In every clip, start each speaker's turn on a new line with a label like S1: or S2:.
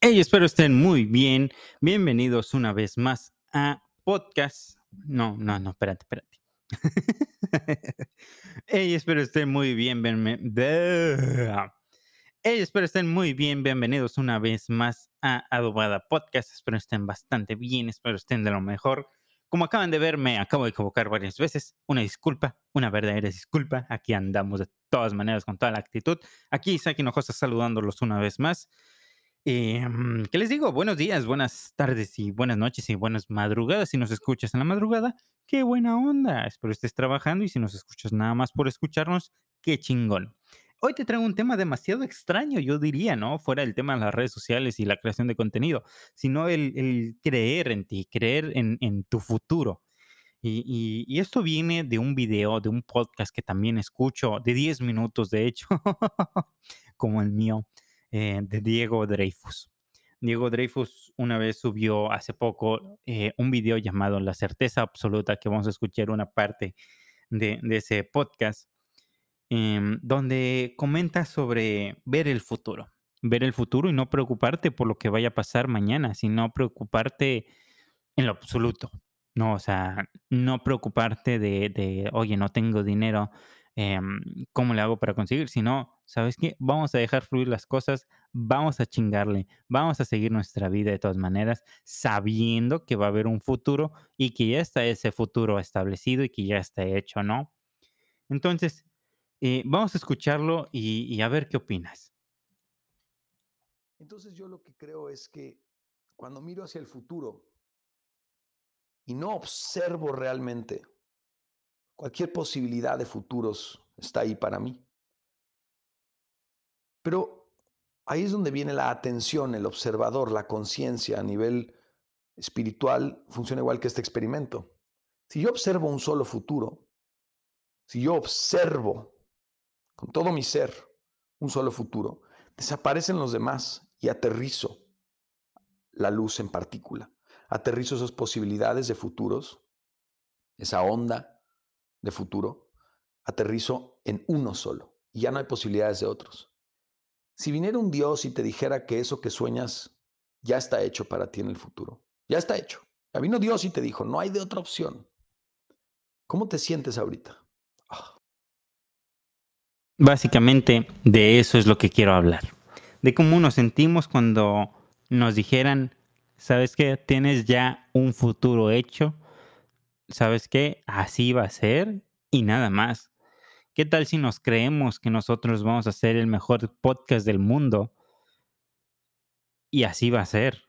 S1: Hey, espero estén muy bien. Bienvenidos una vez más a podcast. No, no, no, espérate, espérate. hey, espero estén muy bien. Hey, espero estén muy bien. Bienvenidos una vez más a Adobada Podcast. Espero estén bastante bien. Espero estén de lo mejor. Como acaban de ver, me acabo de equivocar varias veces. Una disculpa, una verdadera disculpa. Aquí andamos de todas maneras con toda la actitud. Aquí Isaac Hinojosa saludándolos una vez más. Em, ¿Qué les digo? Buenos días, buenas tardes y buenas noches y buenas madrugadas. Si nos escuchas en la madrugada, qué buena onda. Espero estés trabajando y si nos escuchas nada más por escucharnos, qué chingón. Hoy te traigo un tema demasiado extraño, yo diría, ¿no? Fuera del tema de las redes sociales y la creación de contenido, sino el, creer en ti, creer en, tu futuro. Y, y, esto viene de un video, de un podcast que también escucho, de 10 minutos, de hecho, como el mío eh, de Diego Dreyfus. Diego Dreyfus una vez subió hace poco eh, un video llamado La certeza absoluta, que vamos a escuchar una parte de, ese podcast, em, donde comenta sobre ver el futuro. Ver el futuro y no preocuparte por lo que vaya a pasar mañana, sino preocuparte en lo absoluto. No, o sea, no preocuparte de, de oye, no tengo dinero, Em, cómo le hago para conseguir, sino, ¿sabes qué? Vamos a dejar fluir las cosas, vamos a chingarle, vamos a seguir nuestra vida de todas maneras, sabiendo que va a haber un futuro y que ya está ese futuro establecido y que ya está hecho, ¿no? Entonces, eh, vamos a escucharlo y, y a ver qué opinas.
S2: Entonces yo lo que creo es que cuando miro hacia el futuro y no observo realmente Cualquier posibilidad de futuros está ahí para mí. Pero ahí es donde viene la atención, el observador, la conciencia a nivel espiritual funciona igual que este experimento. Si yo observo un solo futuro, si yo observo con todo mi ser un solo futuro, desaparecen los demás y aterrizo la luz en partícula. Aterrizo esas posibilidades de futuros, esa onda de futuro, aterrizo en uno solo y ya no hay posibilidades de otros. Si viniera un Dios y te dijera que eso que sueñas ya está hecho para ti en el futuro, ya está hecho. Ya vino Dios y te dijo, no hay de otra opción. ¿Cómo te sientes ahorita?
S1: Ah. Básicamente de eso es lo que quiero hablar. De cómo nos sentimos cuando nos dijeran, ¿sabes qué? Tienes ya un futuro hecho ¿sabes qué? Así va a ser y nada más. ¿Qué tal si nos creemos que nosotros vamos a ser el mejor podcast del mundo? Y así va a ser.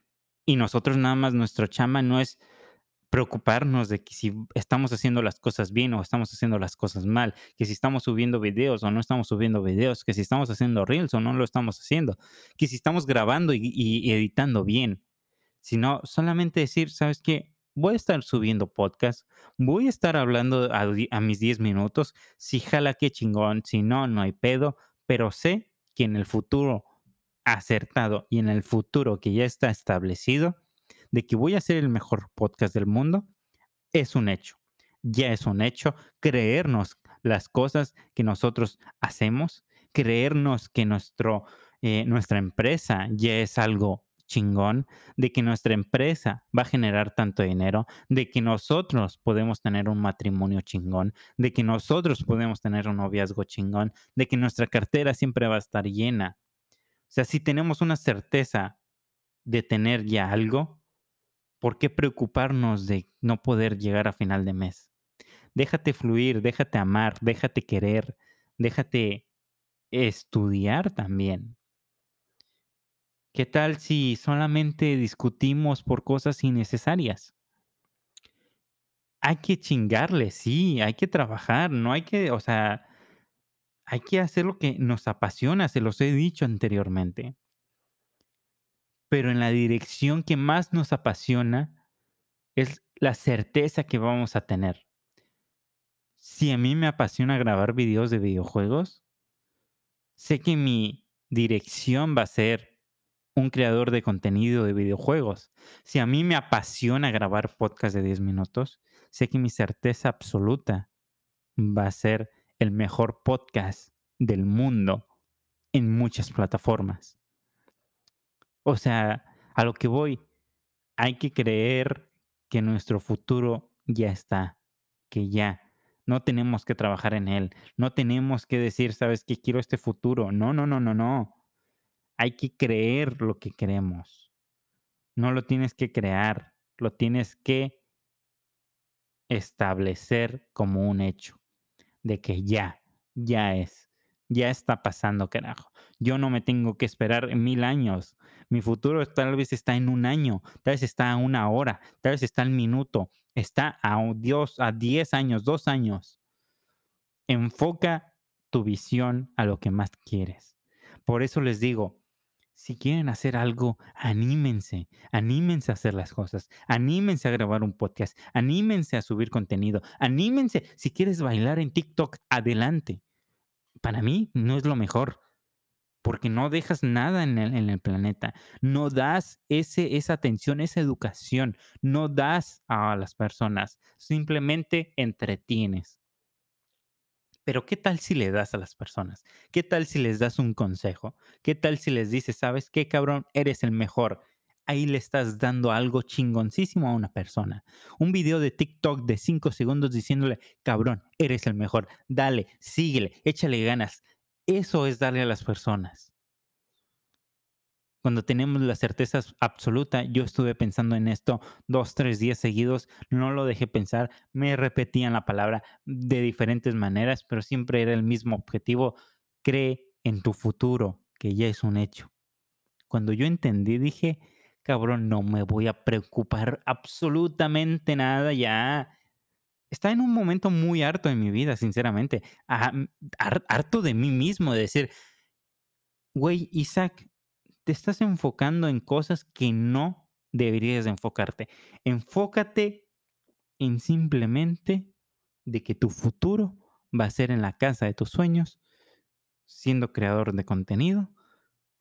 S1: Y nosotros nada más, nuestro chama no es preocuparnos de que si estamos haciendo las cosas bien o estamos haciendo las cosas mal, que si estamos subiendo videos o no estamos subiendo videos, que si estamos haciendo reels o no lo estamos haciendo, que si estamos grabando y, y editando bien, sino solamente decir, ¿sabes qué? Voy a estar subiendo podcast, voy a estar hablando a, mis 10 minutos, si jala qué chingón, si no, no hay pedo, pero sé que en el futuro acertado y en el futuro que ya está establecido, de que voy a ser el mejor podcast del mundo, es un hecho. Ya es un hecho creernos las cosas que nosotros hacemos, creernos que nuestro, eh, nuestra empresa ya es algo chingón, de que nuestra empresa va a generar tanto dinero, de que nosotros podemos tener un matrimonio chingón, de que nosotros podemos tener un noviazgo chingón, de que nuestra cartera siempre va a estar llena. O sea, si tenemos una certeza de tener ya algo, ¿por qué preocuparnos de no poder llegar a final de mes? Déjate fluir, déjate amar, déjate querer, déjate estudiar también. ¿Qué tal si solamente discutimos por cosas innecesarias? Hay que chingarle, sí, hay que trabajar, no hay que, o sea, hay que hacer lo que nos apasiona, se los he dicho anteriormente. Pero en la dirección que más nos apasiona es la certeza que vamos a tener. Si a mí me apasiona grabar videos de videojuegos, sé que mi dirección va a ser un creador de contenido de videojuegos. Si a mí me apasiona grabar podcast de 10 minutos, sé que mi certeza absoluta va a ser el mejor podcast del mundo en muchas plataformas. O sea, a lo que voy, hay que creer que nuestro futuro ya está, que ya. No tenemos que trabajar en él, no tenemos que decir, sabes que quiero este futuro. No, no, no, no, no. Hay que creer lo que queremos. No lo tienes que crear, lo tienes que establecer como un hecho de que ya, ya es, ya está pasando, carajo. Yo no me tengo que esperar mil años. Mi futuro tal vez está en un año, tal vez está a una hora, tal vez está al minuto, está a Dios, a 10 años, dos años. Enfoca tu visión a lo que más quieres. Por eso les digo, si quieren hacer algo, anímense, anímense a hacer las cosas, anímense a grabar un podcast, anímense a subir contenido, anímense, si quieres bailar en TikTok, adelante. Para mí no es lo mejor, porque no dejas nada en el, planeta, no das ese, esa atención, esa educación, no das a las personas, simplemente entretienes. Pero ¿qué tal si le das a las personas? ¿Qué tal si les das un consejo? ¿Qué tal si les dices, sabes qué, cabrón, eres el mejor? Ahí le estás dando algo chingoncísimo a una persona. Un video de TikTok de 5 segundos diciéndole, cabrón, eres el mejor. Dale, síguele, échale ganas. Eso es darle a las personas cuando tenemos la certeza absoluta, yo estuve pensando en esto dos, tres días seguidos, no lo dejé pensar, me repetían la palabra de diferentes maneras, pero siempre era el mismo objetivo, cree en tu futuro, que ya es un hecho. Cuando yo entendí, dije, cabrón, no me voy a preocupar absolutamente nada ya. Está en un momento muy harto en mi vida, sinceramente, harto de mí mismo, de decir, güey, Isaac, te estás enfocando en cosas que no deberías enfocarte. Enfócate en simplemente de que tu futuro va a ser en la casa de tus sueños, siendo creador de contenido,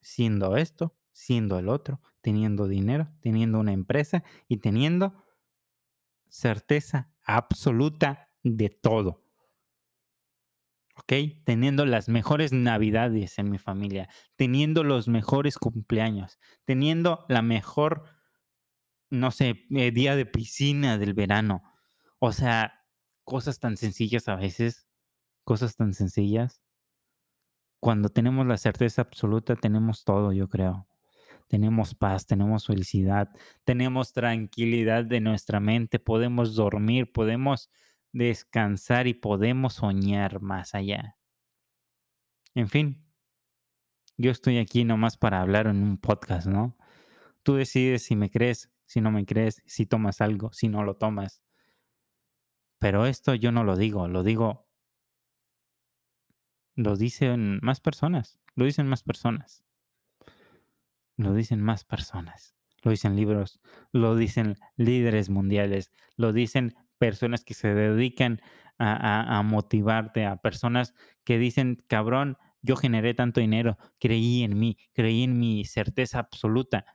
S1: siendo esto, siendo el otro, teniendo dinero, teniendo una empresa y teniendo certeza absoluta de todo. Teniendo las mejores navidades en mi familia, teniendo los mejores cumpleaños, teniendo la mejor, no sé, eh, día de piscina del verano. O sea, cosas tan sencillas a veces, cosas tan sencillas. Cuando tenemos la certeza absoluta, tenemos todo, yo creo. Tenemos paz, tenemos felicidad, tenemos tranquilidad de nuestra mente, podemos dormir, podemos descansar y podemos soñar más allá. En fin, yo estoy aquí nomás para hablar en un podcast, ¿no? Tú decides si me crees, si no me crees, si tomas algo, si no lo tomas. Pero esto yo no lo digo, lo digo, lo dicen más personas, lo dicen más personas. Lo dicen más personas, lo dicen libros, lo dicen líderes mundiales, lo dicen personas que se dedican a, motivarte, a personas que dicen, cabrón, yo generé tanto dinero, creí en mí, creí en mi certeza absoluta.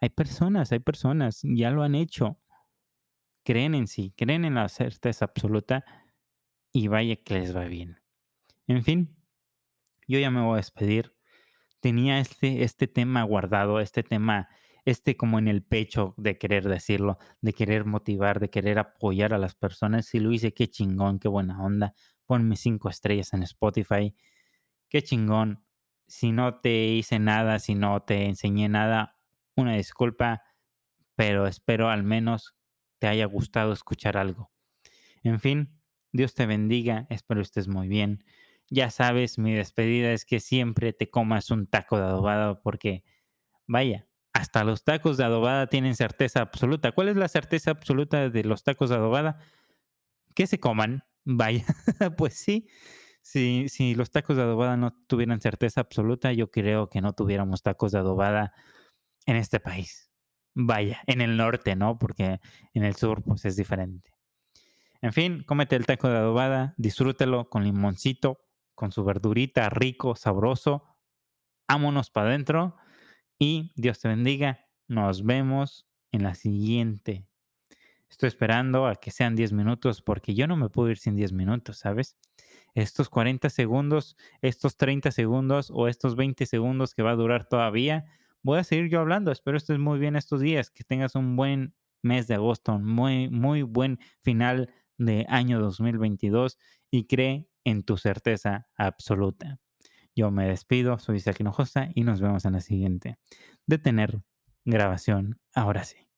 S1: Hay personas, hay personas, ya lo han hecho, creen en sí, creen en la certeza absoluta y vaya que les va bien. En fin, yo ya me voy a despedir. Tenía este, este tema guardado, este tema este como en el pecho de querer decirlo, de querer motivar, de querer apoyar a las personas. Si lo hice, qué chingón, qué buena onda. Ponme cinco estrellas en Spotify. Qué chingón. Si no te hice nada, si no te enseñé nada, una disculpa, pero espero al menos te haya gustado escuchar algo. En fin, Dios te bendiga, espero estés muy bien. Ya sabes, mi despedida es que siempre te comas un taco de adobado porque, vaya, hasta los tacos de adobada tienen certeza absoluta. ¿Cuál es la certeza absoluta de los tacos de adobada? Que se coman. Vaya, pues sí. Si, los tacos de adobada no tuvieran certeza absoluta, yo creo que no tuviéramos tacos de adobada en este país. Vaya, en el norte, ¿no? Porque en el sur, pues es diferente. En fin, cómete el taco de adobada, disfrútelo con limoncito, con su verdurita rico, sabroso. Ámonos para adentro y Dios te bendiga. Nos vemos en la siguiente. Estoy esperando a que sean 10 minutos porque yo no me puedo ir sin 10 minutos, ¿sabes? Estos 40 segundos, estos 30 segundos o estos 20 segundos que va a durar todavía, voy a seguir yo hablando. Espero estés muy bien estos días, que tengas un buen mes de agosto, un muy, muy buen final de año 2022 y cree en tu certeza absoluta. Yo me despido, soy Isaac Hinojosa y nos vemos en la siguiente. Detener grabación, ahora sí.